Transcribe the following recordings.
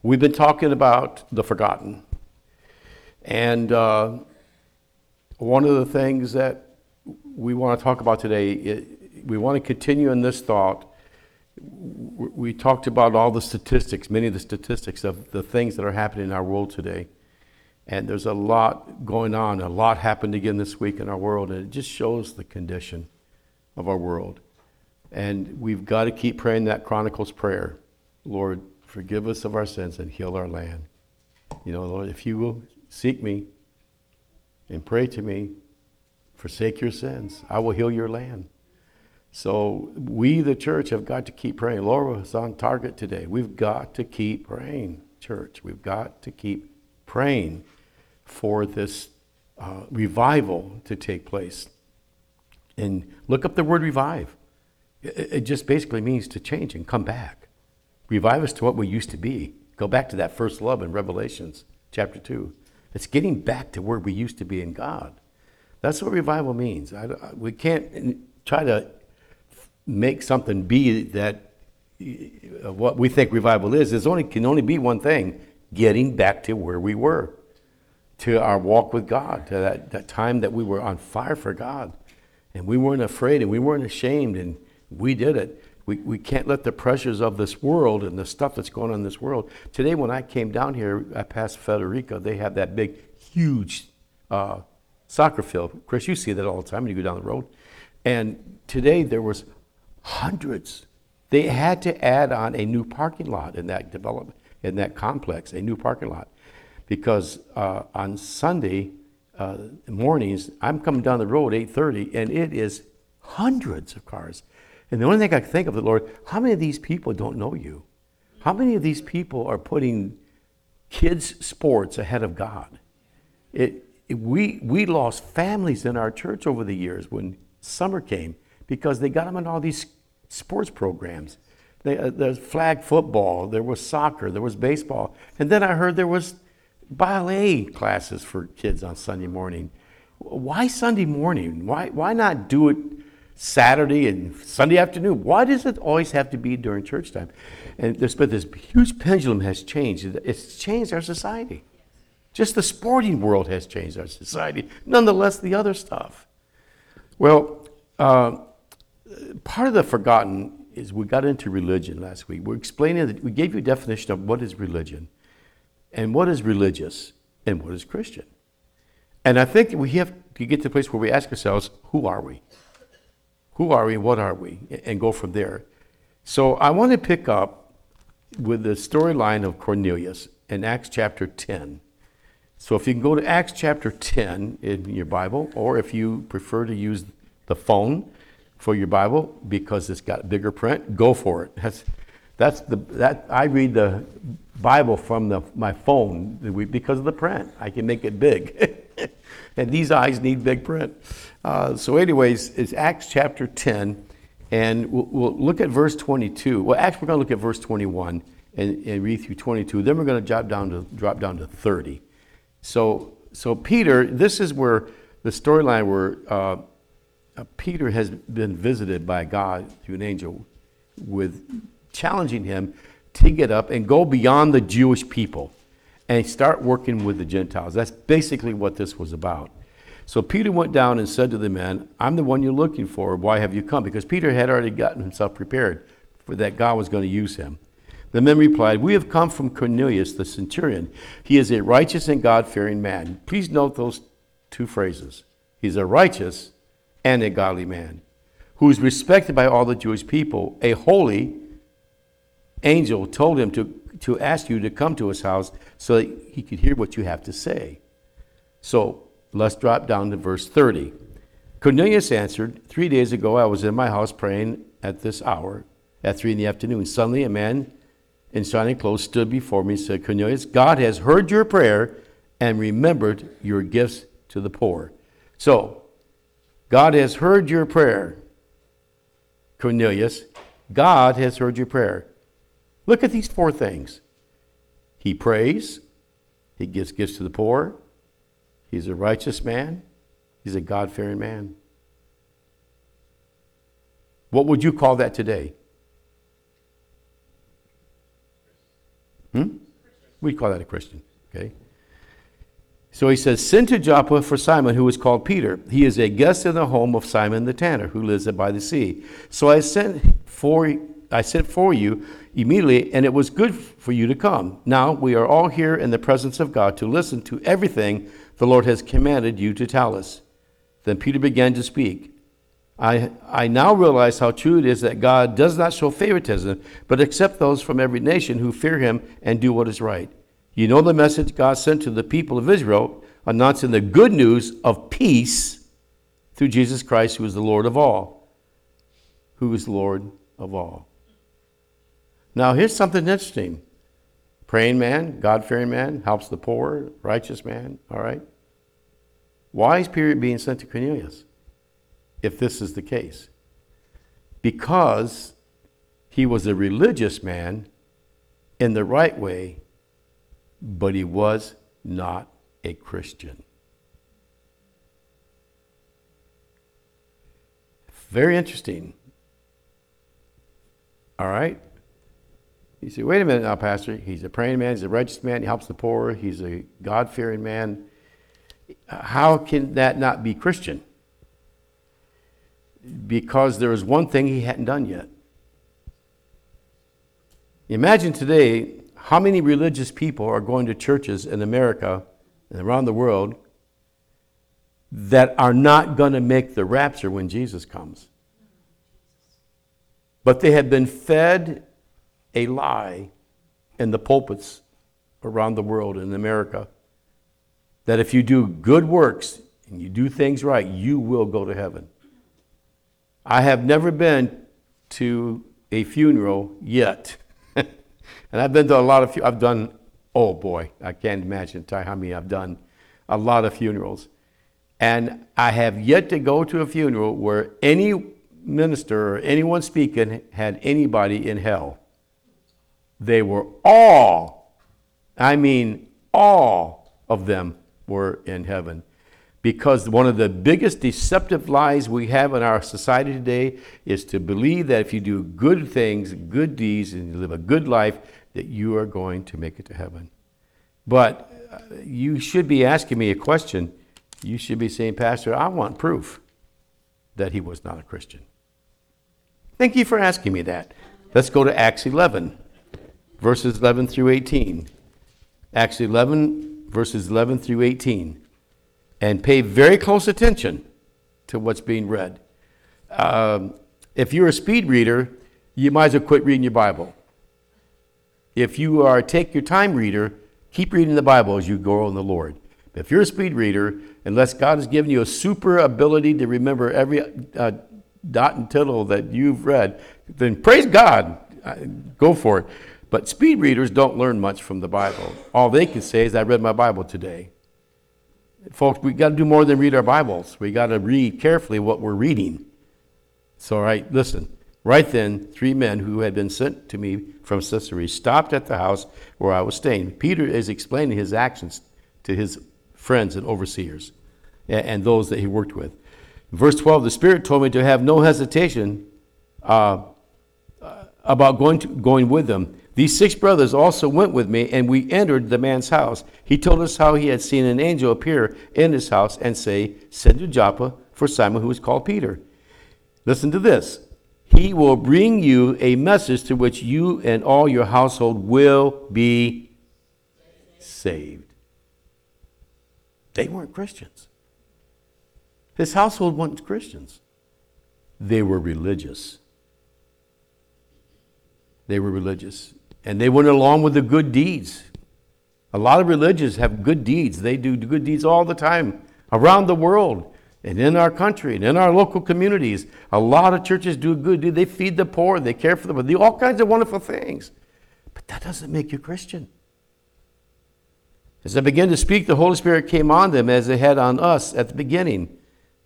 We've been talking about the forgotten. And uh, one of the things that we want to talk about today, it, we want to continue in this thought. We talked about all the statistics, many of the statistics of the things that are happening in our world today. And there's a lot going on. A lot happened again this week in our world, and it just shows the condition of our world. And we've got to keep praying that Chronicles prayer Lord, forgive us of our sins and heal our land. You know, Lord, if you will seek me and pray to me, forsake your sins, I will heal your land. So we, the church, have got to keep praying. Laura was on target today. We've got to keep praying, church. We've got to keep praying for this uh, revival to take place. And look up the word revive. It, it just basically means to change and come back. Revive us to what we used to be. Go back to that first love in Revelations chapter 2. It's getting back to where we used to be in God. That's what revival means. I, I- we can't try to make something be that uh, what we think revival is. There's only can only be one thing: getting back to where we were, to our walk with God, to that, that time that we were on fire for God, and we weren't afraid and we weren't ashamed, and we did it. We, we can't let the pressures of this world and the stuff that's going on in this world. Today, when I came down here, I passed Frederica. They have that big, huge uh, soccer field. Chris, you see that all the time when you go down the road. And today there was hundreds. They had to add on a new parking lot in that development, in that complex, a new parking lot, because uh, on Sunday uh, mornings I'm coming down the road 8:30, and it is hundreds of cars. And the only thing I can think of, the Lord, how many of these people don't know you? How many of these people are putting kids' sports ahead of God? It, it- we, we lost families in our church over the years when summer came because they got them in all these sports programs. They, uh, there's flag football, there was soccer, there was baseball. And then I heard there was ballet classes for kids on Sunday morning. Why Sunday morning? Why, why not do it Saturday and Sunday afternoon? Why does it always have to be during church time? And this, but this huge pendulum has changed. It's changed our society. Just the sporting world has changed our society. Nonetheless, the other stuff. Well, uh, part of the forgotten is we got into religion last week. We're explaining that we gave you a definition of what is religion, and what is religious, and what is Christian. And I think we have to get to the place where we ask ourselves, who are we? Who are we? What are we? And go from there. So I want to pick up with the storyline of Cornelius in Acts chapter 10. So if you can go to Acts chapter 10 in your Bible, or if you prefer to use the phone for your Bible because it's got bigger print, go for it. That's, that's the, that, I read the Bible from the, my phone because of the print. I can make it big. and these eyes need big print. Uh, so anyways, it's Acts chapter 10, and we'll, we'll look at verse 22. Well, actually, we're going to look at verse 21 and, and read through 22. Then we're going to drop down to, drop down to 30. So, so Peter, this is where the storyline where uh, Peter has been visited by God through an angel with challenging him to get up and go beyond the Jewish people and start working with the Gentiles. That's basically what this was about. So Peter went down and said to the men, I'm the one you're looking for. Why have you come? Because Peter had already gotten himself prepared for that God was going to use him. The men replied, We have come from Cornelius the centurion. He is a righteous and God fearing man. Please note those two phrases. He's a righteous and a godly man who is respected by all the Jewish people. A holy angel told him to, to ask you to come to his house so that he could hear what you have to say. So let's drop down to verse 30. Cornelius answered, Three days ago I was in my house praying at this hour, at three in the afternoon. Suddenly a man in shining clothes stood before me and said, Cornelius, God has heard your prayer and remembered your gifts to the poor. So, God has heard your prayer, Cornelius. God has heard your prayer. Look at these four things. He prays, he gives gifts to the poor, he's a righteous man, he's a God fearing man. What would you call that today? Hmm? We call that a Christian, okay? So he says, Send to Joppa for Simon, who is called Peter. He is a guest in the home of Simon the tanner, who lives by the sea. So I sent for I sent for you immediately, and it was good for you to come. Now we are all here in the presence of God to listen to everything the Lord has commanded you to tell us. Then Peter began to speak. I, I now realize how true it is that God does not show favoritism, but accept those from every nation who fear him and do what is right. You know the message God sent to the people of Israel, announcing the good news of peace through Jesus Christ, who is the Lord of all. Who is Lord of all. Now, here's something interesting praying man, God fearing man, helps the poor, righteous man, all right? Why is Peter being sent to Cornelius if this is the case? Because he was a religious man in the right way, but he was not a Christian. Very interesting. All right? You say, wait a minute now, Pastor. He's a praying man, he's a righteous man, he helps the poor, he's a God fearing man. How can that not be Christian? Because there is one thing he hadn't done yet. Imagine today how many religious people are going to churches in America and around the world that are not going to make the rapture when Jesus comes. But they have been fed a lie in the pulpits around the world in America that if you do good works and you do things right, you will go to heaven. I have never been to a funeral yet. and I've been to a lot of, funerals, I've done, oh boy, I can't imagine how many I've done, a lot of funerals. And I have yet to go to a funeral where any minister or anyone speaking had anybody in hell. They were all, I mean, all of them were in heaven. Because one of the biggest deceptive lies we have in our society today is to believe that if you do good things, good deeds, and you live a good life, that you are going to make it to heaven. But uh, you should be asking me a question. You should be saying, Pastor, I want proof that he was not a Christian. Thank you for asking me that. Let's go to Acts 11 verses 11 through 18. Acts 11, verses 11 through 18. And pay very close attention to what's being read. Um, if you're a speed reader, you might as well quit reading your Bible. If you are a take your time reader, keep reading the Bible as you grow in the Lord. If you're a speed reader, unless God has given you a super ability to remember every uh, dot and tittle that you've read, then praise God. Uh, go for it. But speed readers don't learn much from the Bible. All they can say is, I read my Bible today. Folks, we've got to do more than read our Bibles. We've got to read carefully what we're reading. So, right, listen. Right then, three men who had been sent to me from Caesarea stopped at the house where I was staying. Peter is explaining his actions to his friends and overseers and those that he worked with. verse 12, the Spirit told me to have no hesitation uh, about going, to, going with them. These six brothers also went with me, and we entered the man's house. He told us how he had seen an angel appear in his house and say, Send to Joppa for Simon, who is called Peter. Listen to this. He will bring you a message to which you and all your household will be saved. They weren't Christians. His household weren't Christians. They were religious. They were religious and they went along with the good deeds. A lot of religions have good deeds. They do good deeds all the time around the world and in our country and in our local communities. A lot of churches do good deeds. They feed the poor, they care for them, they do all kinds of wonderful things. But that doesn't make you Christian. As I began to speak, the Holy Spirit came on them as it had on us at the beginning.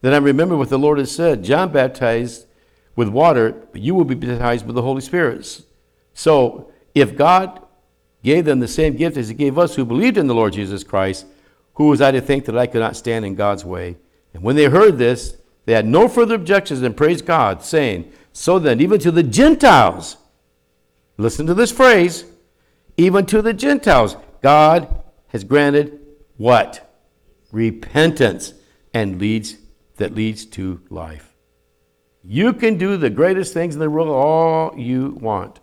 Then I remember what the Lord had said John baptized with water, but you will be baptized with the Holy Spirit. So if God gave them the same gift as He gave us who believed in the Lord Jesus Christ, who was I to think that I could not stand in God's way? And when they heard this, they had no further objections than praised God, saying, So then, even to the Gentiles, listen to this phrase, even to the Gentiles, God has granted what? Repentance and leads that leads to life. You can do the greatest things in the world all you want.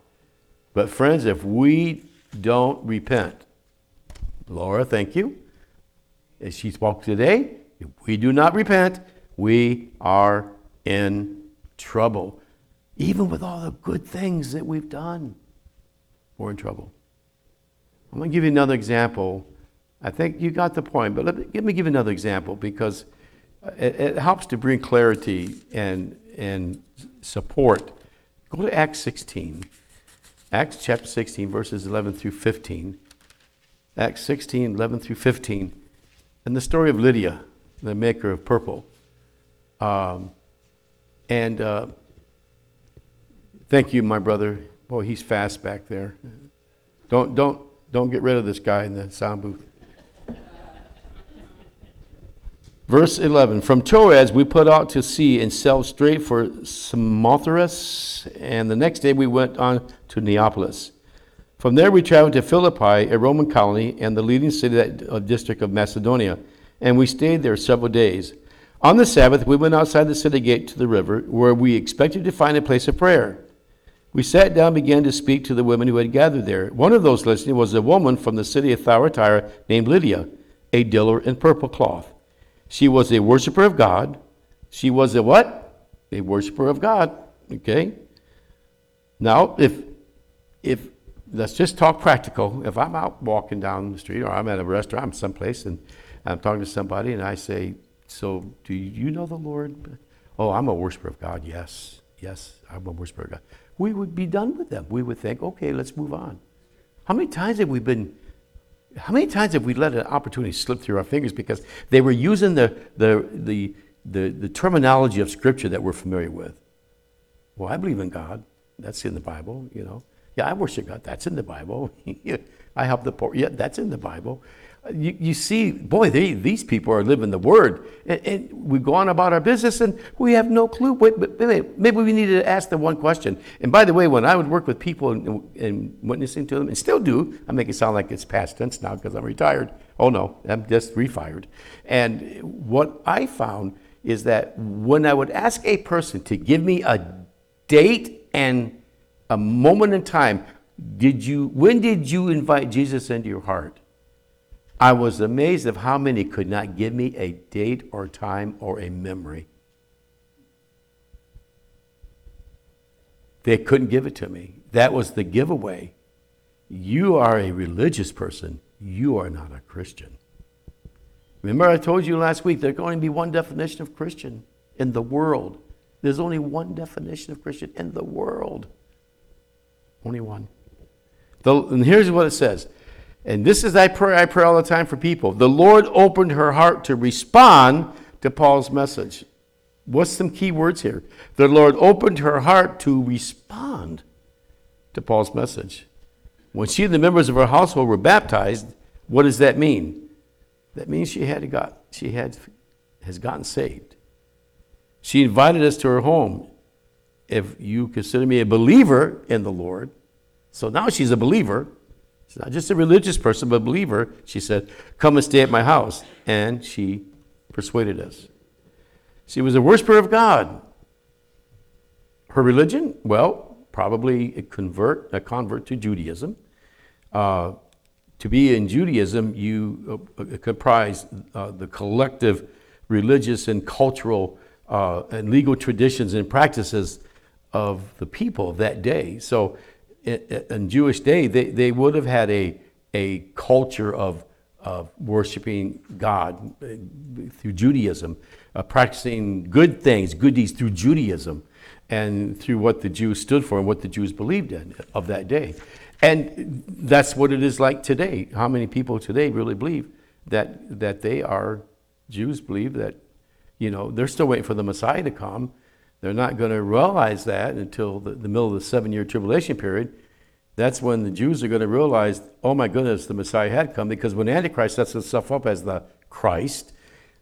But friends, if we don't repent, Laura, thank you. As she spoke today, if we do not repent, we are in trouble. Even with all the good things that we've done, we're in trouble. I'm going to give you another example. I think you got the point, but let me, let me give another example because it, it helps to bring clarity and, and support. Go to Acts 16. Acts chapter 16, verses 11 through 15. Acts 16, 11 through 15. And the story of Lydia, the maker of purple. Um, and uh, thank you, my brother. Boy, he's fast back there. Don't, don't, don't get rid of this guy in the sound booth. Verse 11 From Troas we put out to sea and sailed straight for Samothrace, and the next day we went on to Neapolis. From there we traveled to Philippi, a Roman colony, and the leading city of that uh, district of Macedonia, and we stayed there several days. On the Sabbath we went outside the city gate to the river, where we expected to find a place of prayer. We sat down and began to speak to the women who had gathered there. One of those listening was a woman from the city of Thyatira named Lydia, a dealer in purple cloth. She was a worshiper of God. She was a what? A worshiper of God. Okay? Now, if if let's just talk practical. If I'm out walking down the street or I'm at a restaurant, I'm someplace and I'm talking to somebody and I say, So do you know the Lord? Oh, I'm a worshiper of God. Yes. Yes, I'm a worshiper of God. We would be done with them. We would think, okay, let's move on. How many times have we been how many times have we let an opportunity slip through our fingers because they were using the, the, the, the, the terminology of Scripture that we're familiar with? Well, I believe in God. That's in the Bible, you know. Yeah, I worship God. That's in the Bible. I help the poor. Yeah, that's in the Bible you, you see, boy, they, these people are living the word. And, and, we go on about our business and we have no clue. Wait, wait, maybe we need to ask them one question. And by the way, when I would work with people and, and witnessing to them, and still do, I make it sound like it's past tense now because I'm retired. Oh no, I'm just refired. And what I found is that when I would ask a person to give me a date and a moment in time, did you, when did you invite Jesus into your heart? I was amazed of how many could not give me a date or time or a memory. They couldn't give it to me. That was the giveaway. You are a religious person. You are not a Christian. Remember, I told you last week there's going to be one definition of Christian in the world. There's only one definition of Christian in the world. Only one. The, and here's what it says and this is I pray, I pray all the time for people. The Lord opened her heart to respond to Paul's message. What's some key words here? The Lord opened her heart to respond to Paul's message. When she and the members of her household were baptized, what does that mean? That means she had got she had has gotten saved. She invited us to her home. If you consider me a believer in the Lord, so now she's a believer. She's not just a religious person, but a believer. She said, Come and stay at my house. And she persuaded us. She was a worshiper of God. Her religion? Well, probably a convert, a convert to Judaism. Uh, to be in Judaism, you uh, comprise uh, the collective religious and cultural uh, and legal traditions and practices of the people of that day. So in Jewish day, they, they would have had a, a culture of, of worshiping God uh, through Judaism, uh, practicing good things, good deeds through Judaism, and through what the Jews stood for and what the Jews believed in of that day. And that's what it is like today. How many people today really believe that, that they are, Jews believe that, you know, they're still waiting for the Messiah to come they're not going to realize that until the, the middle of the seven year tribulation period. That's when the Jews are going to realize, oh my goodness, the Messiah had come. Because when Antichrist sets himself up as the Christ,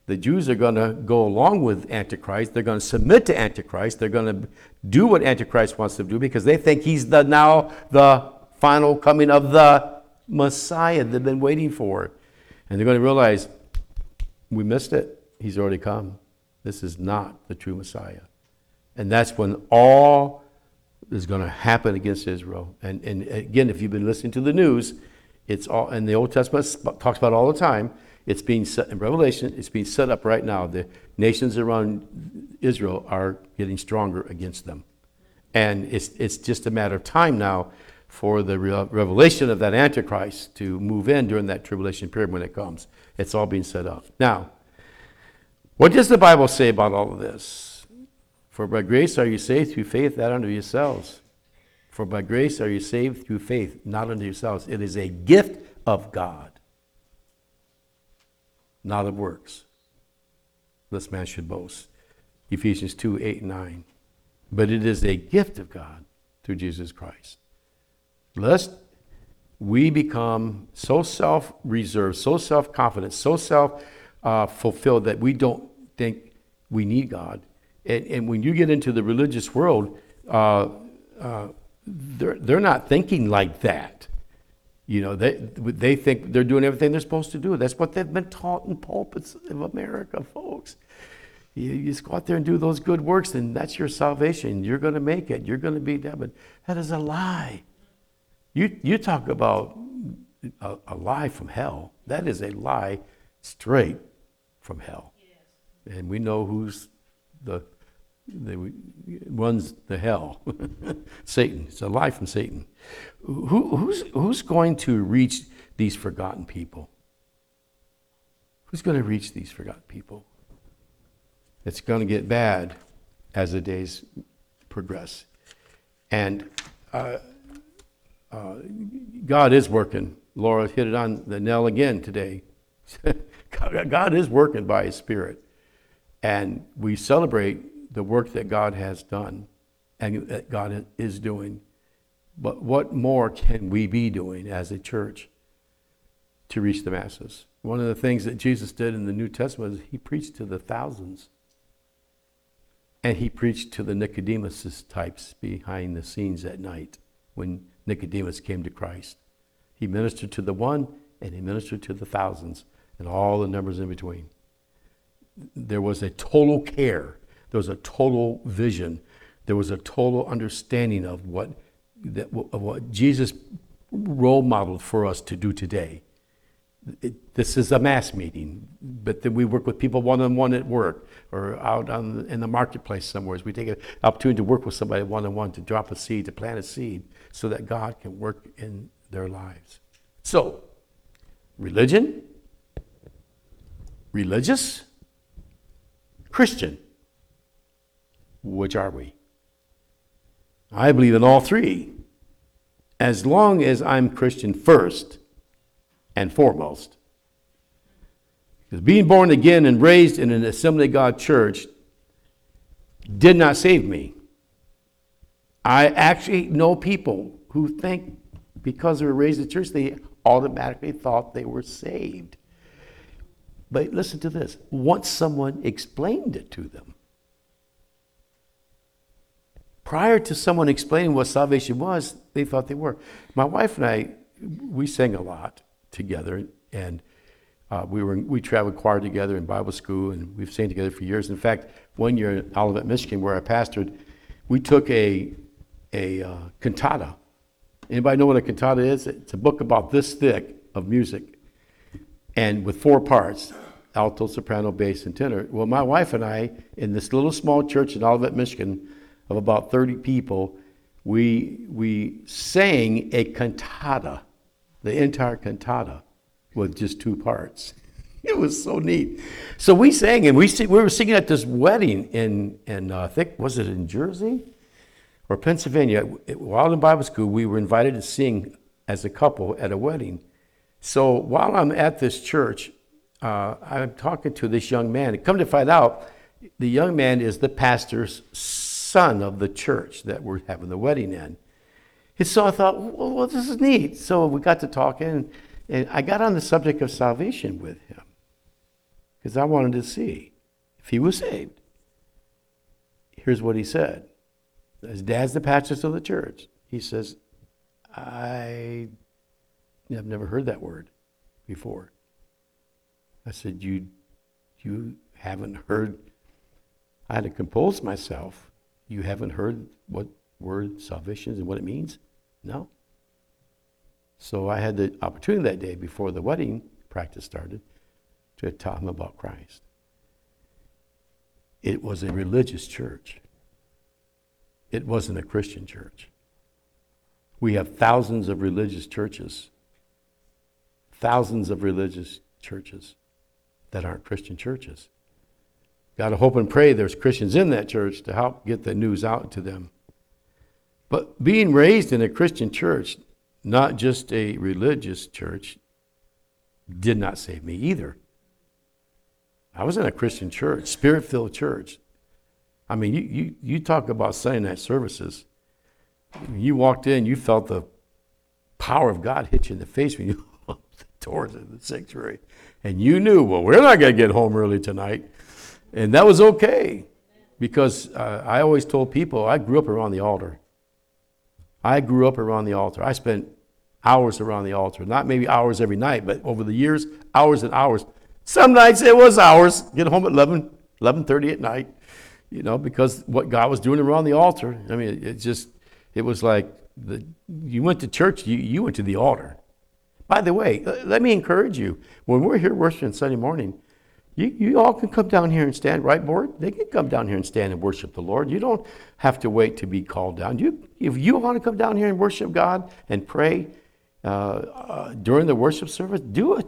the Jews are going to go along with Antichrist. They're going to submit to Antichrist. They're going to do what Antichrist wants to do because they think he's the now the final coming of the Messiah they've been waiting for. And they're going to realize we missed it. He's already come. This is not the true Messiah. And that's when all is going to happen against Israel. And, and again, if you've been listening to the news, it's all, and the Old Testament talks about all the time, it's being set in Revelation, it's being set up right now. The nations around Israel are getting stronger against them. And it's, it's just a matter of time now for the revelation of that Antichrist to move in during that tribulation period when it comes. It's all being set up. Now, what does the Bible say about all of this? For by grace are you saved through faith, that unto yourselves. For by grace are you saved through faith, not unto yourselves. It is a gift of God, not of works. Lest man should boast. Ephesians 2 8 and 9. But it is a gift of God through Jesus Christ lest we become so self reserved, so self confident, so self uh, fulfilled that we don't think we need God. And, and when you get into the religious world, uh, uh, they're, they're not thinking like that. You know, they, they think they're doing everything they're supposed to do. That's what they've been taught in pulpits of America, folks. You, you just go out there and do those good works, and that's your salvation. You're going to make it. You're going to be that. But that is a lie. You, you talk about a, a lie from hell. That is a lie straight from hell. Yes. And we know who's the, the runs the hell. Satan. It's a lie from Satan. Who, who's, who's going to reach these forgotten people? Who's going to reach these forgotten people? It's going to get bad as the days progress. And uh, uh, God is working. Laura hit it on the nail again today. God is working by His Spirit. And we celebrate the work that God has done and that God is doing. But what more can we be doing as a church to reach the masses? One of the things that Jesus did in the New Testament is he preached to the thousands. And he preached to the Nicodemus types behind the scenes at night when Nicodemus came to Christ. He ministered to the one and he ministered to the thousands and all the numbers in between. There was a total care, there was a total vision, there was a total understanding of what, that, of what Jesus role modeled for us to do today. It, this is a mass meeting, but then we work with people one on one at work or out on in the marketplace somewhere. We take an opportunity to work with somebody one on one to drop a seed, to plant a seed, so that God can work in their lives. So, religion, religious, Christian. Which are we? I believe in all three. As long as I'm Christian first and foremost. Because being born again and raised in an Assembly of God church did not save me. I actually know people who think because they were raised in church, they automatically thought they were saved. But listen to this once someone explained it to them, prior to someone explaining what salvation was, they thought they were. My wife and I, we sang a lot together, and uh, we were we traveled choir together in Bible school, and we've sang together for years. In fact, one year in Olivet, Michigan, where I pastored, we took a a uh, cantata. Anybody know what a cantata is? It's a book about this thick of music, and with four parts: alto, soprano, bass, and tenor. Well, my wife and I, in this little small church in Olivet, Michigan, of about 30 people, we we sang a cantata, the entire cantata, with just two parts. It was so neat. So we sang, and we we were singing at this wedding in in uh, I think was it in Jersey? or Pennsylvania, while in Bible school, we were invited to sing as a couple at a wedding. So while I'm at this church, uh, I'm talking to this young man. Come to find out, the young man is the pastor's son of the church that we're having the wedding in. And so I thought, well, well this is neat. So we got to talking, and, I got on the subject of salvation with him because I wanted to see if he was saved. Here's what he said his dad's the pastor of the church. He says, I I've never heard that word before. I said, You, you haven't heard. I had to compose myself. You haven't heard what word salvation is and what it means? No. So I had the opportunity that day before the wedding practice started to tell him about Christ. It was a religious church. It wasn't a Christian church. We have thousands of religious churches, thousands of religious churches that aren't Christian churches. Got to hope and pray there's Christians in that church to help get the news out to them. But being raised in a Christian church, not just a religious church, did not save me either. I was in a Christian church, spirit filled church. I mean, you, you, you talk about Sunday night services. You walked in, you felt the power of God hit you in the face when you opened the doors of the sanctuary. And you knew, well, we're not going to get home early tonight. And that was okay because uh, I always told people I grew up around the altar. I grew up around the altar. I spent hours around the altar, not maybe hours every night, but over the years, hours and hours. Some nights it was hours. Get home at 11, 11.30 at night, you know, because what God was doing around the altar. I mean, it just, it was like the, you went to church, you, you went to the altar. By the way, let me encourage you. When we're here worshiping Sunday morning, you, you all can come down here and stand, right, board? They can come down here and stand and worship the Lord. You don't have to wait to be called down. You, if you want to come down here and worship God and pray uh, uh, during the worship service, do it.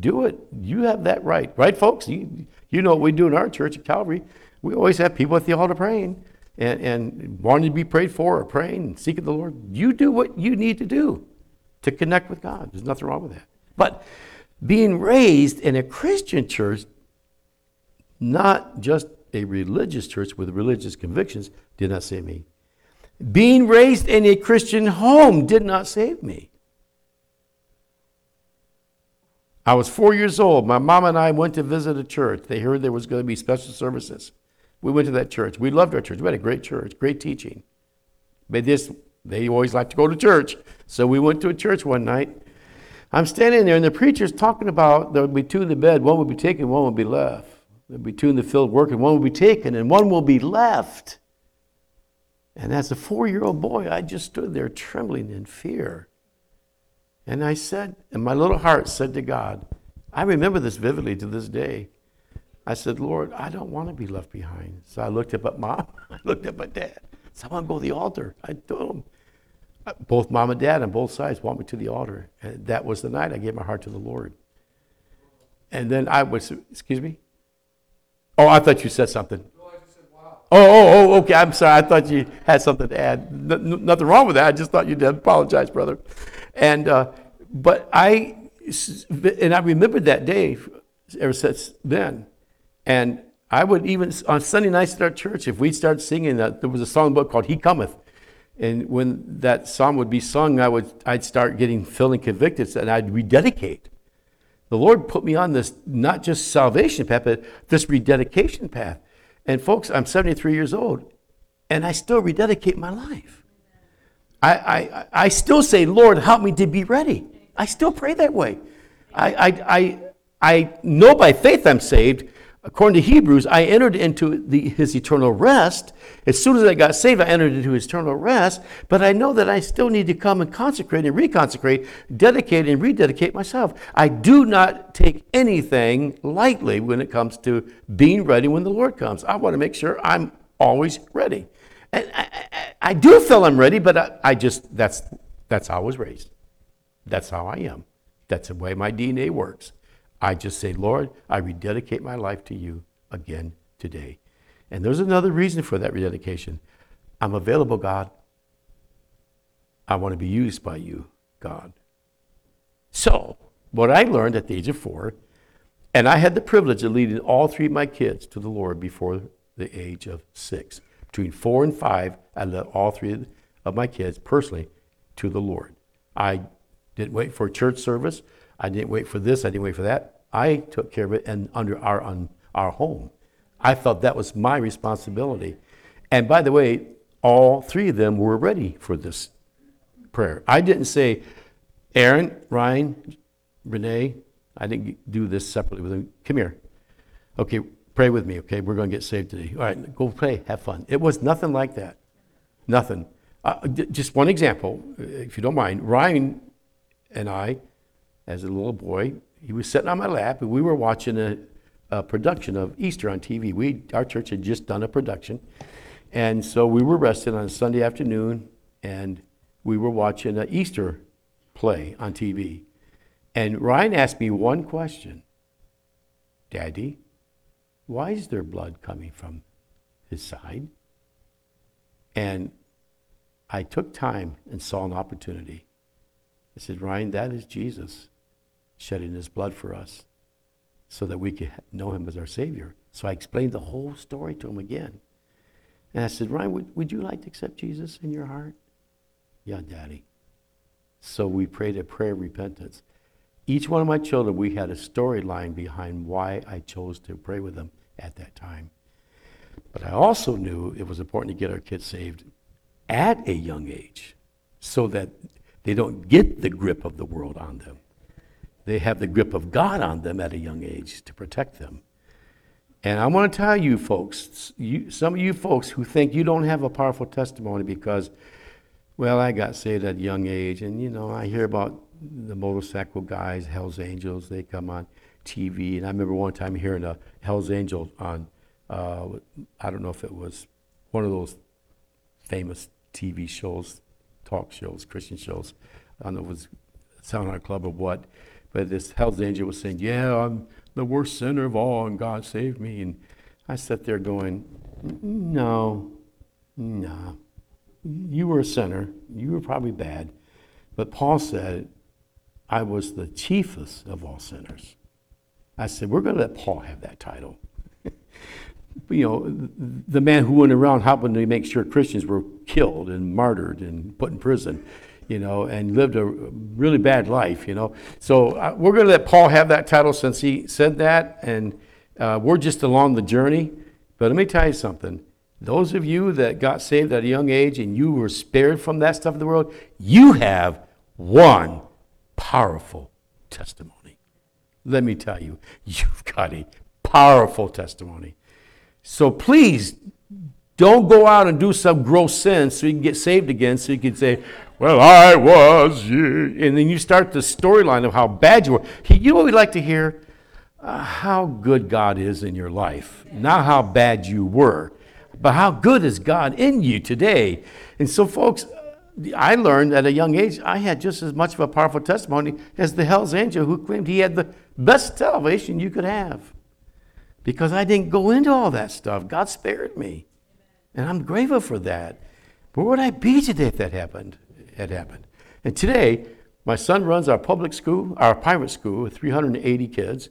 Do it. You have that right. Right, folks? You, you know what we do in our church at Calvary. We always have people at the altar praying and, and wanting to be prayed for or praying and seeking the Lord. You do what you need to do to connect with God. There's nothing wrong with that. But being raised in a Christian church, not just a religious church with religious convictions, did not save me. Being raised in a Christian home did not save me. I was four years old. My mom and I went to visit a church. They heard there was going to be special services. We went to that church. We loved our church. We had a great church, great teaching. But this, they always like to go to church. So we went to a church one night. I'm standing there, and the preacher's talking about there would be two in the bed. One would be taken, one would be left. There'll be two in the field working, one will be taken, and one will be left. And as a four year old boy, I just stood there trembling in fear. And I said, and my little heart said to God, I remember this vividly to this day. I said, Lord, I don't want to be left behind. So I looked up at mom, I looked up at dad. So I want to go to the altar. I told them, uh, both mom and dad on both sides want me to the altar. And that was the night I gave my heart to the Lord. And then I was, excuse me? Oh, I thought you said something. Oh, oh, oh, okay. I'm sorry. I thought you had something to add. N- nothing wrong with that. I just thought you did. Apologize, brother. And uh, but I and I remembered that day ever since then. And I would even on Sunday nights at our church, if we'd start singing that, there was a song book called "He Cometh," and when that song would be sung, I would I'd start getting feeling convicted, and I'd rededicate. The Lord put me on this not just salvation path, but this rededication path. And folks, I'm 73 years old, and I still rededicate my life. I, I, I still say, Lord, help me to be ready. I still pray that way. I, I, I, I know by faith I'm saved, according to Hebrews, I entered into the, his eternal rest. As soon as I got saved, I entered into his eternal rest. But I know that I still need to come and consecrate and reconsecrate, dedicate and rededicate myself. I do not take anything lightly when it comes to being ready when the Lord comes. I want to make sure I'm always ready. And I, I, I do feel I'm ready, but I, I just, that's, that's how I was raised. That's how I am. That's the way my DNA works. I just say, Lord, I rededicate my life to you again today. And there's another reason for that rededication. I'm available, God. I want to be used by you, God. So, what I learned at the age of four, and I had the privilege of leading all three of my kids to the Lord before the age of six. Between four and five, I led all three of my kids personally to the Lord. I didn't wait for church service. I didn't wait for this. I didn't wait for that. I took care of it and under our on our home. I felt that was my responsibility. And by the way, all three of them were ready for this prayer. I didn't say, Aaron, Ryan, Renee, I didn't do this separately with them. Come here. Okay, pray with me, okay? We're going to get saved today. All right, go pray, have fun. It was nothing like that. Nothing. Uh, just one example, if you don't mind. Ryan and I, as a little boy, he was sitting on my lap, and we were watching a, a production of Easter on TV. We, our church had just done a production. And so we were resting on a Sunday afternoon, and we were watching an Easter play on TV. And Ryan asked me one question Daddy, why is there blood coming from his side? And I took time and saw an opportunity. I said, Ryan, that is Jesus shedding his blood for us so that we could know him as our Savior. So I explained the whole story to him again. And I said, Ryan, would, would you like to accept Jesus in your heart? Yeah, Daddy. So we prayed a prayer of repentance. Each one of my children, we had a storyline behind why I chose to pray with them at that time. But I also knew it was important to get our kids saved at a young age so that they don't get the grip of the world on them. They have the grip of God on them at a young age to protect them. And I want to tell you folks, you, some of you folks who think you don't have a powerful testimony because, well, I got saved at a young age, and you know, I hear about the motorcycle guys, Hell's Angels, they come on TV. And I remember one time hearing a Hell's Angel on, uh, I don't know if it was one of those famous TV shows, talk shows, Christian shows. I don't know if it was Sound Club or what. But this Hell's Angel was saying, Yeah, I'm the worst sinner of all, and God saved me. And I sat there going, No, no. You were a sinner. You were probably bad. But Paul said, I was the chiefest of all sinners. I said, We're going to let Paul have that title. you know, the man who went around helping to make sure Christians were killed and martyred and put in prison, you know, and lived a really bad life, you know. So uh, we're going to let Paul have that title since he said that, and uh, we're just along the journey. But let me tell you something. Those of you that got saved at a young age and you were spared from that stuff in the world, you have one powerful testimony. Let me tell you, you've got a powerful testimony. So please don't go out and do some gross sin so you can get saved again, so you can say, Well, I was, you. and then you start the storyline of how bad you were. You know what we'd like to hear? Uh, how good God is in your life, not how bad you were, but how good is God in you today. And so, folks, I learned at a young age I had just as much of a powerful testimony as the Hell's Angel who claimed he had the best salvation you could have. Because I didn't go into all that stuff. God spared me. And I'm grateful for that. Where would I be today if that happened? Had happened. And today, my son runs our public school, our private school with 380 kids.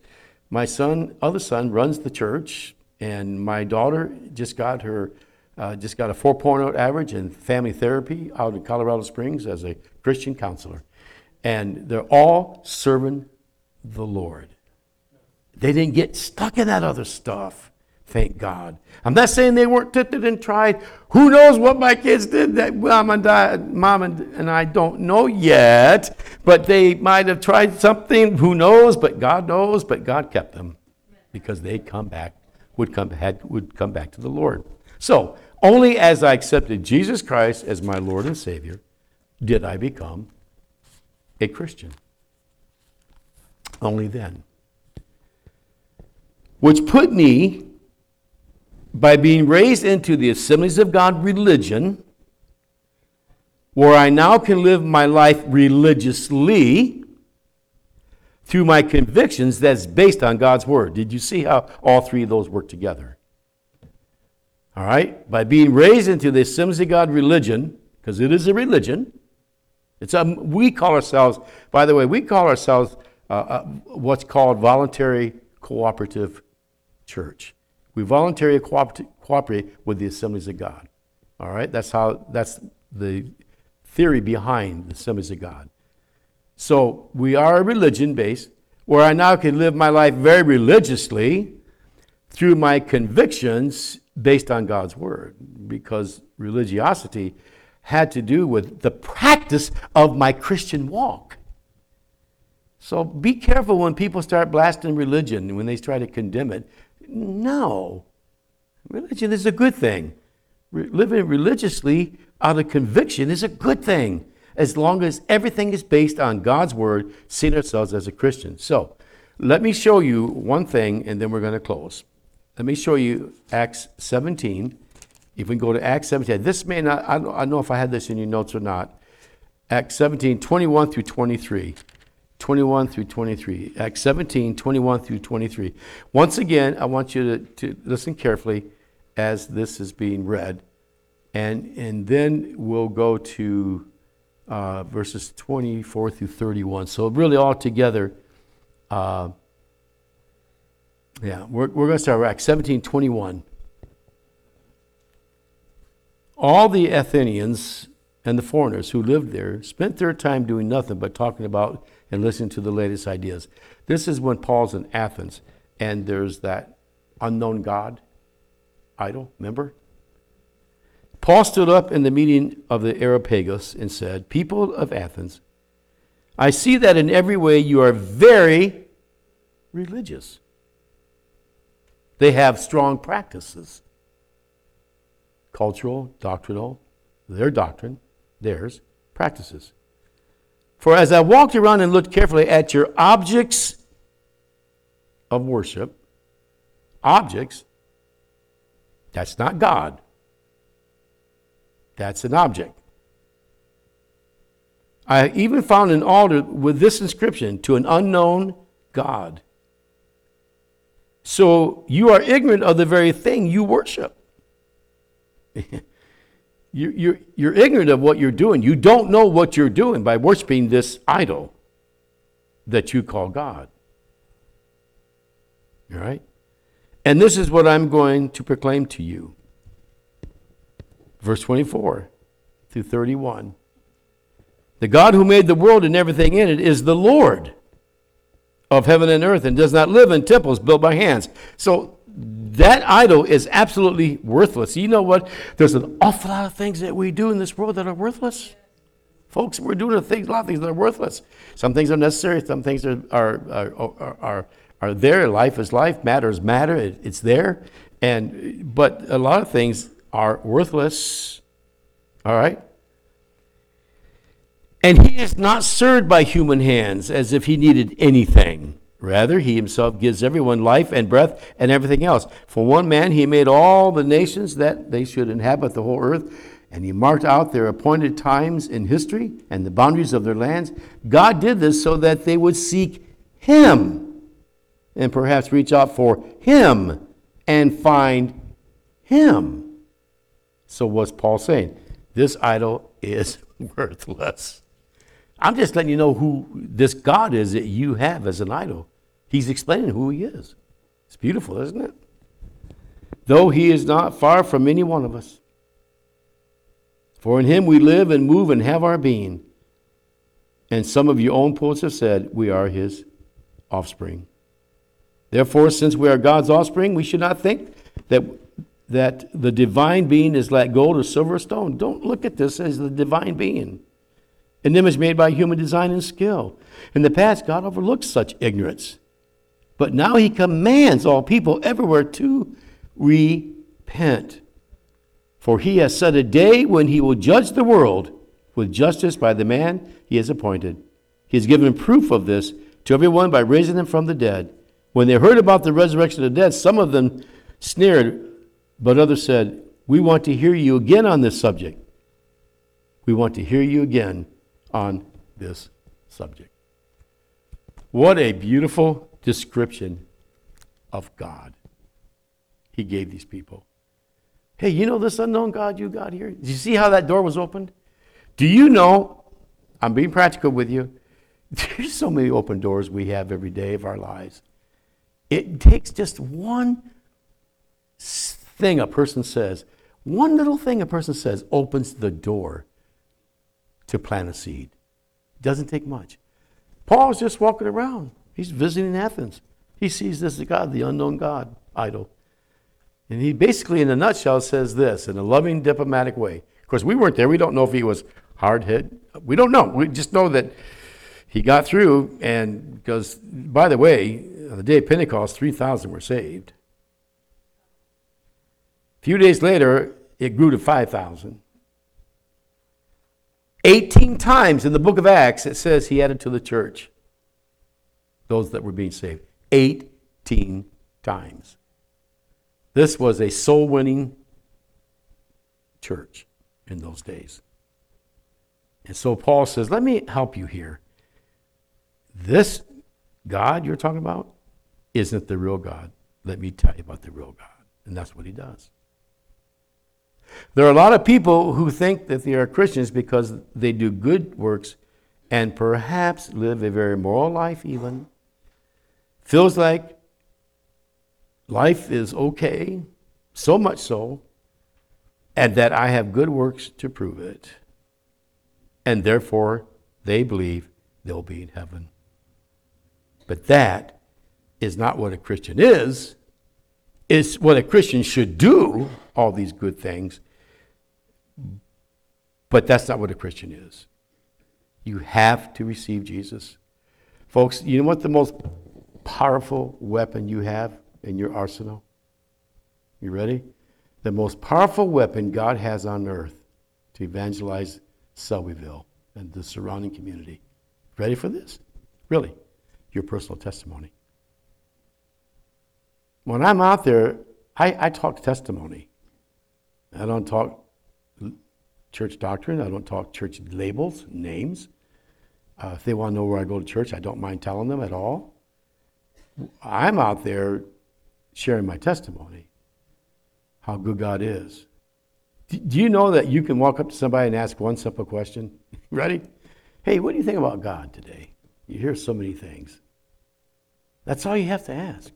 My son, other son, runs the church, and my daughter just got her uh, just got a 4.0 average in family therapy out in Colorado Springs as a Christian counselor. And they're all serving the Lord. They didn't get stuck in that other stuff. Thank God. I'm not saying they weren't tempted and tried. Who knows what my kids did that mom and, dad, mom and, and I don't know yet. But they might have tried something. Who knows? But God knows. But God kept them because they come back, would come, had, would come back to the Lord. So only as I accepted Jesus Christ as my Lord and Savior did I become a Christian. Only then. Which put me, by being raised into the Assemblies of God religion, where I now can live my life religiously through my convictions that's based on God's Word. Did you see how all three of those work together? All right? By being raised into the Assemblies of God religion, because it is a religion. It's a, we call ourselves, by the way, we call ourselves uh, uh, what's called voluntary cooperative church. We voluntarily cooperate, with the Assemblies of God. All right? That's how, that's the theory behind the Assemblies of God. So we are a religion based where I now can live my life very religiously through my convictions based on God's word because religiosity had to do with the practice of my Christian walk. So be careful when people start blasting religion, when they try to condemn it. No. Religion is a good thing. Re- living religiously out of conviction is a good thing, as long as everything is based on God's word, seeing ourselves as a Christian. So, let me show you one thing, and then we're going to close. Let me show you Acts 17. If we go to Acts 17, this may not, I don't, I don't know if I had this in your notes or not. Acts 17, 21 through 23. 21 through 23. Acts 17, 21 through 23. Once again, I want you to, to listen carefully as this is being read. And, and then we'll go to uh, verses 24 through 31. So, really, all together, uh, yeah, we're, we're going to start with Acts 17, 21. All the Athenians and the foreigners who lived there spent their time doing nothing but talking about and listening to the latest ideas. This is when Paul's in Athens and there's that unknown God idol, remember? Paul stood up in the meeting of the Areopagus and said, People of Athens, I see that in every way you are very religious. They have strong practices cultural, doctrinal, their doctrine, theirs, practices. For as I walked around and looked carefully at your objects of worship, objects, that's not God. That's an object. I even found an altar with this inscription to an unknown God. So you are ignorant of the very thing you worship. you, you're, you're ignorant of what you're doing. You don't know what you're doing by worshiping this idol that you call God. All right? And this is what I'm going to proclaim to you. Verse 24 through 31. The God who made the world and everything in it is the Lord of heaven and earth and does not live in temples built by hands. So that idol is absolutely worthless. You know what? There's an awful lot of things that we do in this world that are worthless. Folks, we're doing a, thing, a lot of things that are worthless. Some things are necessary, some things are, are, are, are, are there. Life is life, matter is matter, it, it's there. And, but a lot of things are worthless. All right? And he is not served by human hands as if he needed anything. Rather, he himself gives everyone life and breath and everything else. For one man, he made all the nations that they should inhabit the whole earth, and he marked out their appointed times in history and the boundaries of their lands. God did this so that they would seek him and perhaps reach out for him and find him. So, what's Paul saying? This idol is worthless. I'm just letting you know who this God is that you have as an idol. He's explaining who he is. It's beautiful, isn't it? Though he is not far from any one of us. For in him we live and move and have our being. And some of your own poets have said we are his offspring. Therefore, since we are God's offspring, we should not think that, that the divine being is like gold or silver or stone. Don't look at this as the divine being an image made by human design and skill. In the past, God overlooked such ignorance. But now he commands all people everywhere to repent. For he has set a day when he will judge the world with justice by the man he has appointed. He has given proof of this to everyone by raising them from the dead. When they heard about the resurrection of the dead, some of them sneered, but others said, We want to hear you again on this subject. We want to hear you again on this subject. What a beautiful description of God he gave these people. Hey, you know this unknown God you got here? Did you see how that door was opened? Do you know? I'm being practical with you. There's so many open doors we have every day of our lives. It takes just one thing a person says, one little thing a person says opens the door to plant a seed. It doesn't take much. Paul's just walking around. He's visiting Athens. He sees this God, the unknown God, idol. And he basically, in a nutshell, says this in a loving, diplomatic way. Of course, we weren't there. We don't know if he was hard headed. We don't know. We just know that he got through, and because, by the way, on the day of Pentecost, 3,000 were saved. A few days later, it grew to 5,000. 18 times in the book of Acts, it says he added to the church those that were being saved. 18 times. This was a soul winning church in those days. And so Paul says, Let me help you here. This God you're talking about isn't the real God. Let me tell you about the real God. And that's what he does. There are a lot of people who think that they are Christians because they do good works and perhaps live a very moral life, even. Feels like life is okay, so much so, and that I have good works to prove it. And therefore, they believe they'll be in heaven. But that is not what a Christian is. It's what a Christian should do, all these good things. But that's not what a Christian is. You have to receive Jesus. Folks, you know what the most powerful weapon you have in your arsenal? You ready? The most powerful weapon God has on earth to evangelize Selbyville and the surrounding community. Ready for this? Really? Your personal testimony. When I'm out there, I, I talk testimony. I don't talk church doctrine. I don't talk church labels, names. Uh, if they want to know where I go to church, I don't mind telling them at all. I'm out there sharing my testimony, how good God is. Do you know that you can walk up to somebody and ask one simple question? Ready? Hey, what do you think about God today? You hear so many things. That's all you have to ask.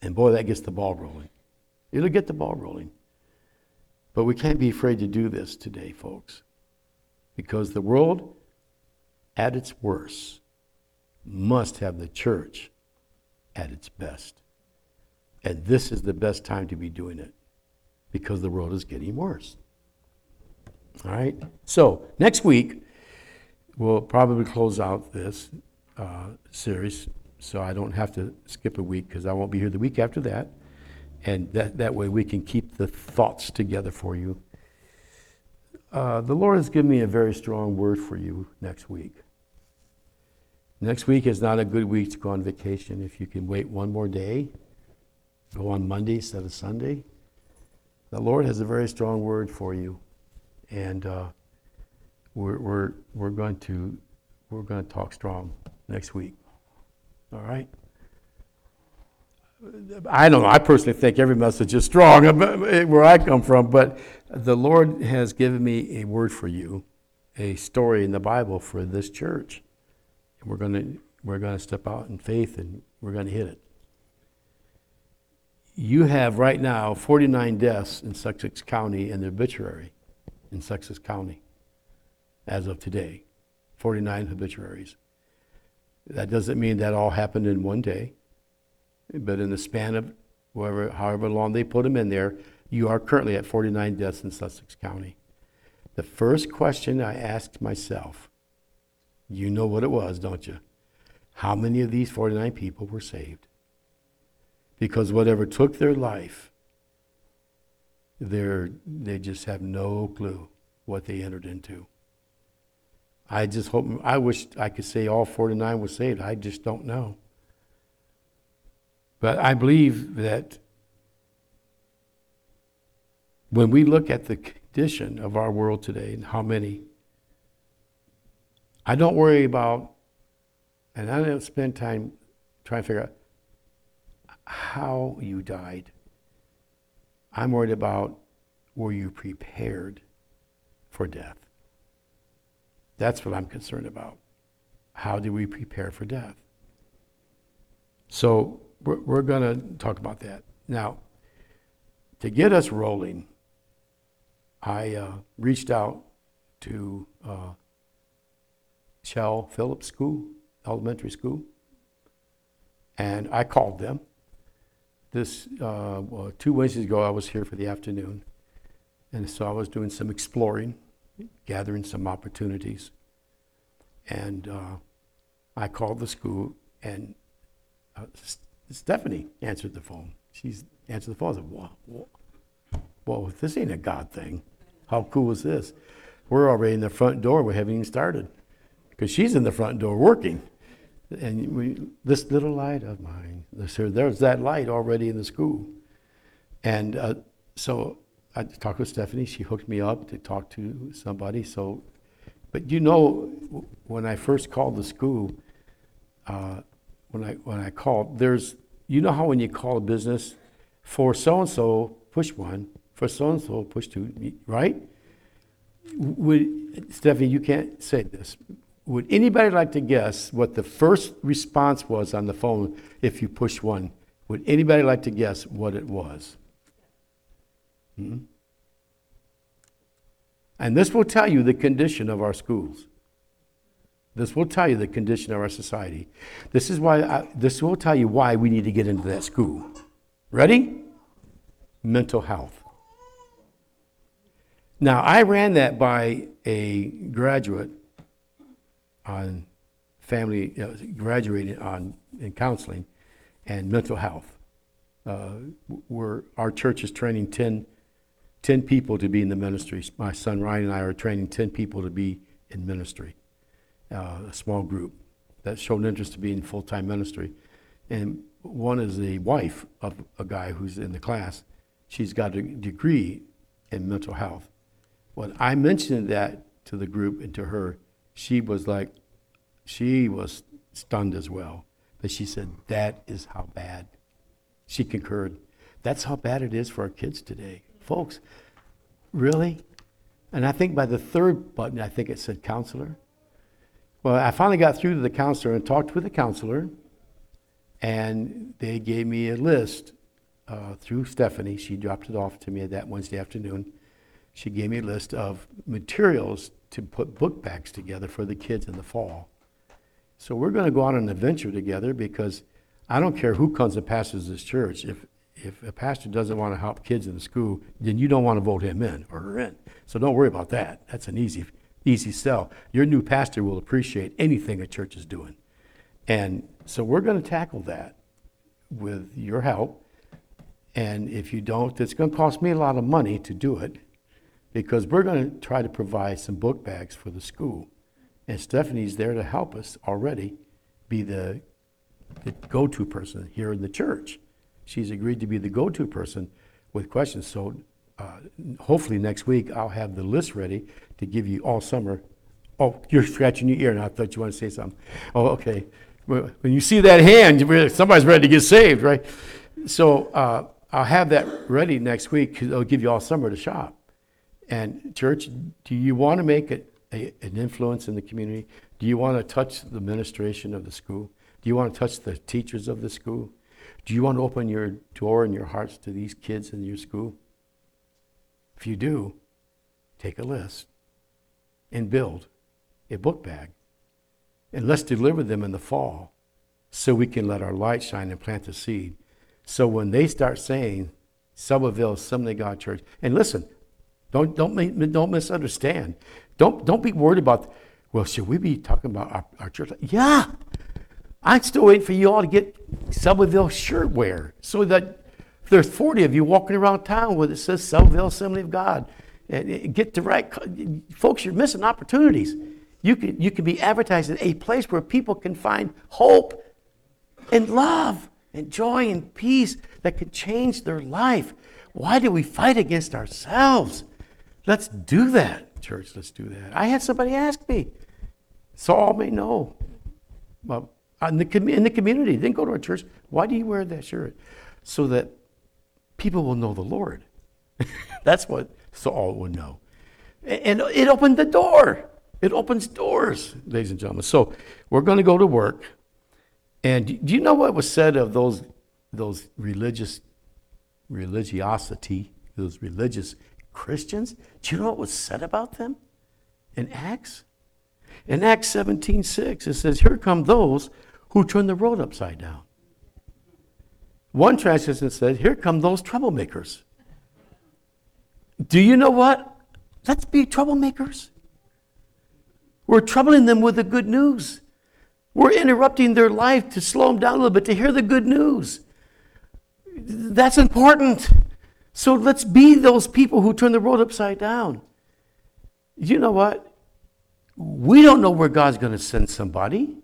And boy, that gets the ball rolling. It'll get the ball rolling. But we can't be afraid to do this today, folks, because the world, at its worst, must have the church at its best. And this is the best time to be doing it because the world is getting worse. All right? So, next week, we'll probably close out this uh, series so I don't have to skip a week because I won't be here the week after that. And that, that way we can keep the thoughts together for you. Uh, the Lord has given me a very strong word for you next week. Next week is not a good week to go on vacation. If you can wait one more day, go on Monday instead of Sunday. The Lord has a very strong word for you, and uh, we're, we're, we're going to we're going to talk strong next week. All right. I don't know. I personally think every message is strong where I come from, but the Lord has given me a word for you, a story in the Bible for this church. And we're going to we're going to step out in faith and we're going to hit it. You have right now 49 deaths in Sussex County in the obituary in Sussex County as of today. 49 obituaries. That doesn't mean that all happened in one day, but in the span of whatever, however long they put them in there, you are currently at 49 deaths in Sussex County. The first question I asked myself, you know what it was, don't you? How many of these 49 people were saved? Because whatever took their life, they just have no clue what they entered into. I just hope, I wish I could say all 49 were saved. I just don't know. But I believe that when we look at the condition of our world today and how many, I don't worry about, and I don't spend time trying to figure out how you died. I'm worried about were you prepared for death? That's what I'm concerned about. How do we prepare for death? So we're, we're going to talk about that. Now, to get us rolling, I uh, reached out to uh, Showell Phillips School, elementary school, and I called them. This uh, well, two Wednesdays ago, I was here for the afternoon, and so I was doing some exploring gathering some opportunities. And uh, I called the school and uh, Stephanie answered the phone. She's answered the phone. I said, "Whoa, whoa. Well, if this ain't a God thing, how cool is this? We're already in the front door. We haven't even started because she's in the front door working. And we, this little light of mine, this, there's that light already in the school. And uh, so I talked with Stephanie. She hooked me up to talk to somebody. So, but you know, when I first called the school, uh, when I when I called, there's you know how when you call a business for so and so push one, for so and so push two, right? Would Stephanie, you can't say this. Would anybody like to guess what the first response was on the phone if you push one? Would anybody like to guess what it was? Hmm? And this will tell you the condition of our schools. This will tell you the condition of our society. This is why I, this will tell you why we need to get into that school. Ready? Mental health. Now, I ran that by a graduate on family, graduating on in counseling and mental health. Uh, we're, our church is training 10, 10 people to be in the ministry. My son Ryan and I are training 10 people to be in ministry, uh, a small group that showed interest to be in full time ministry. And one is the wife of a guy who's in the class. She's got a degree in mental health. When I mentioned that to the group and to her, she was like, she was stunned as well. But she said, that is how bad. She concurred. That's how bad it is for our kids today. Folks, really? And I think by the third button, I think it said counselor. Well, I finally got through to the counselor and talked with the counselor, and they gave me a list uh, through Stephanie. She dropped it off to me that Wednesday afternoon. She gave me a list of materials to put book bags together for the kids in the fall. So we're going to go on an adventure together because I don't care who comes and pastors this church. If if a pastor doesn't want to help kids in the school, then you don't want to vote him in or her in. So don't worry about that. That's an easy easy sell. Your new pastor will appreciate anything a church is doing. And so we're going to tackle that with your help. And if you don't, it's going to cost me a lot of money to do it because we're going to try to provide some book bags for the school. And Stephanie's there to help us already be the, the go to person here in the church. She's agreed to be the go to person with questions. So uh, hopefully next week I'll have the list ready to give you all summer. Oh, you're scratching your ear, and I thought you wanted to say something. Oh, okay. When you see that hand, somebody's ready to get saved, right? So uh, I'll have that ready next week because it'll give you all summer to shop. And church, do you want to make it a, an influence in the community? Do you want to touch the administration of the school? Do you want to touch the teachers of the school? Do you want to open your door and your hearts to these kids in your school? If you do, take a list and build a book bag. And let's deliver them in the fall so we can let our light shine and plant the seed. So when they start saying, Selbyville Assembly God Church, and listen, don't, don't, don't misunderstand. Don't, don't be worried about, well, should we be talking about our, our church? Yeah, I'm still waiting for you all to get Selbyville shirt wear so that there's 40 of you walking around town with it says Selbyville Assembly of God. And get the right, folks, you're missing opportunities. You can, you can be advertising a place where people can find hope and love and joy and peace that can change their life. Why do we fight against ourselves? Let's do that, church. Let's do that. I had somebody ask me, so all may know. Well, uh, in the, com- in the community, didn't go to our church. Why do you wear that shirt? So that people will know the Lord. That's what Saul would know. And it opened the door. It opens doors, ladies and gentlemen. So we're going to go to work. And do you know what was said of those, those religious, religiosity, those religious Christians? Do you know what was said about them in Acts? In Acts 17 6, it says, Here come those who turn the road upside down. One translation says, Here come those troublemakers. Do you know what? Let's be troublemakers. We're troubling them with the good news. We're interrupting their life to slow them down a little bit to hear the good news. That's important. So let's be those people who turn the world upside down. You know what? We don't know where God's going to send somebody.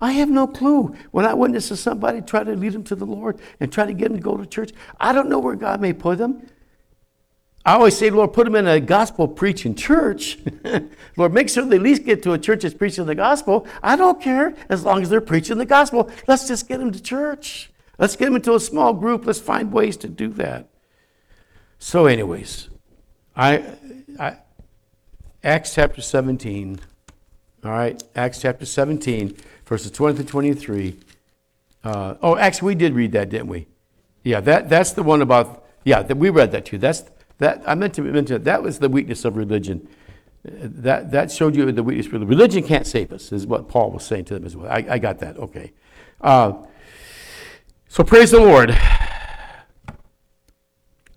I have no clue. When I witness to somebody, try to lead them to the Lord and try to get them to go to church, I don't know where God may put them. I always say, Lord, put them in a gospel preaching church. Lord, make sure they at least get to a church that's preaching the gospel. I don't care as long as they're preaching the gospel. Let's just get them to church. Let's get them into a small group. Let's find ways to do that. So, anyways, I, I Acts chapter 17. All right, Acts chapter 17, verses 20 to 23. Uh, oh, actually, we did read that, didn't we? Yeah, that, that's the one about, yeah, that we read that too. That's that I meant to mention that, that was the weakness of religion. That, that showed you the weakness of religion. Religion can't save us, is what Paul was saying to them as well. I, I got that, okay. Uh, so praise the Lord.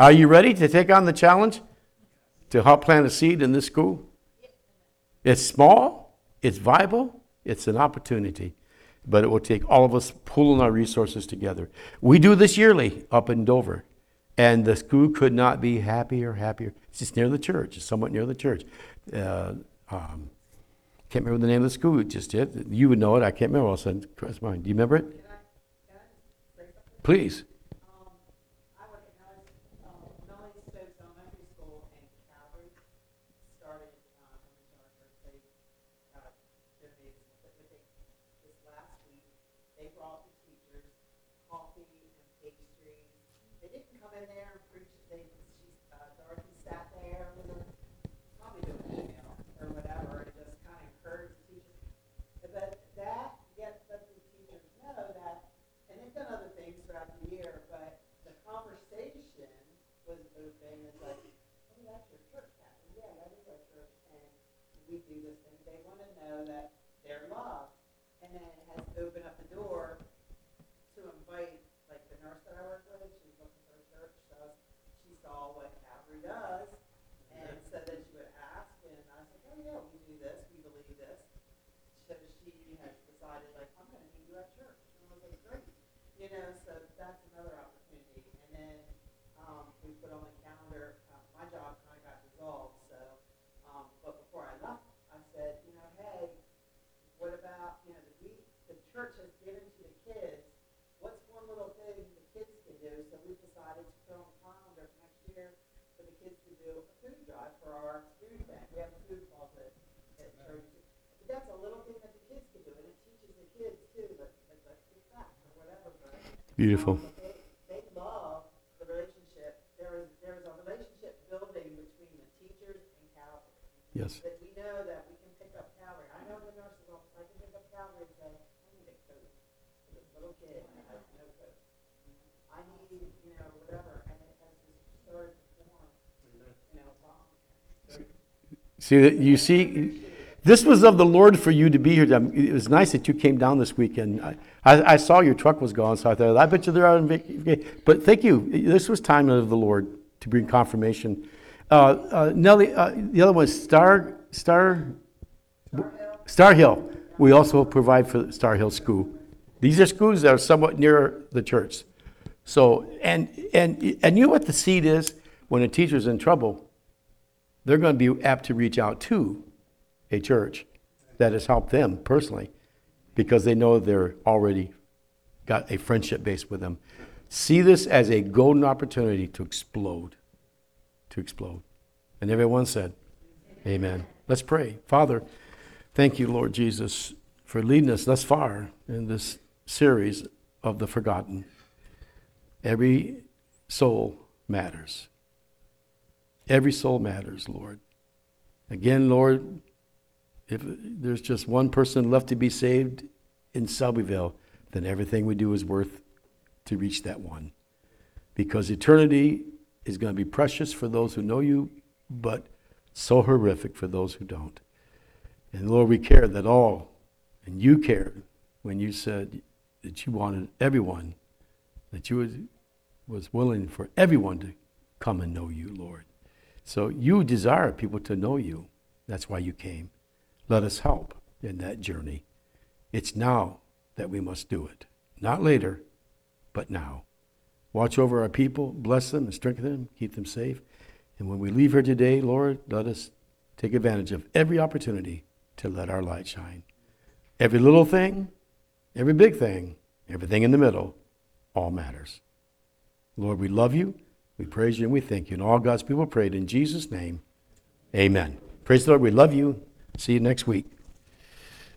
Are you ready to take on the challenge to help plant a seed in this school? It's small, it's viable, it's an opportunity, but it will take all of us pulling our resources together. We do this yearly up in Dover, and the school could not be happier, happier. It's just near the church, it's somewhat near the church. Uh, um, can't remember the name of the school just did. You would know it. I can't remember all of a sudden. Cross mind. Do you remember it? Please. Um, I work at Melanie, um, Melanie Stokes Elementary School and Calvary started, um, in Charter, they, uh, donated, but they, this last week, they brought the teachers coffee and pastries. They didn't come in there and preach, they, she, uh, Dorothy sat there with her, probably doing an email or whatever, and just kind of encouraged the teachers. But that gets, let the teachers know that, and they've done other things throughout the year, but the conversation was open, it's like, oh, that's your church, Captain, yeah, that is our church, and we do this thing, they wanna know that they're loved. And then it has opened up the door to invite, like the nurse that I work with, she's looking for a church, so she saw what Calvary does, and so then she would ask, and I was like, oh yeah, we do this, we believe this. So she has decided, like, I'm gonna meet you at church, and I was like, great, know, so that's another opportunity. And then, um, we put on the calendar, uh, my job kinda got dissolved, so, um, but before I left, I said, you know, hey, what about, you know, the we, the church has given to the kids, what's one little thing the kids can do? So we decided to put on the calendar for next year for the kids to do a food drive for our food bank. We have a food closet at church. But that's a little thing that Calvary Yes. that we know that we can pick up Calvary. I know the nurses I can pick up Calvary and say, I need a coat for this little kid that has no coat. I need, you know, whatever, and it has started to form, you know. See, that you see, this was of the Lord for you to be here. Um, It was nice that you came down this weekend. I, I, I saw your truck was gone, so I thought, I bet you they're out on vacation. But thank you. This was time of the Lord to bring confirmation. Uh, uh, Nellie, uh, the other one is Star, Star, Star Hill. We also provide for Star Hill School. These are schools that are somewhat near the church. So, and, and, and you know what the seed is? When a teacher's in trouble, they're going to be apt to reach out to a church that has helped them personally because they know they're already got a friendship base with them. See this as a golden opportunity to explode, to explode. And everyone said, Amen. Let's pray. Father, thank you, Lord Jesus, for leading us thus far in this series of the forgotten. Every soul matters. Every soul matters, Lord. Again, Lord, if there's just one person left to be saved in Selbyville, then everything we do is worth to reach that one. Because eternity is going to be precious for those who know you, but so horrific for those who don't. And Lord, we care that all, and you cared when you said that you wanted everyone, that you was, was willing for everyone to come and know you, Lord. So you desire people to know you. That's why you came. Let us help in that journey. It's now that we must do it. Not later, but now. Watch over our people, bless them and strengthen them, keep them safe. And when we leave here today, Lord, let us take advantage of every opportunity to let our light shine. Every little thing, every big thing, everything in the middle, all matters. Lord, we love you, we praise you, and we thank you. And all God's people prayed in Jesus' name. Amen. Praise the Lord. We love you. See you next week.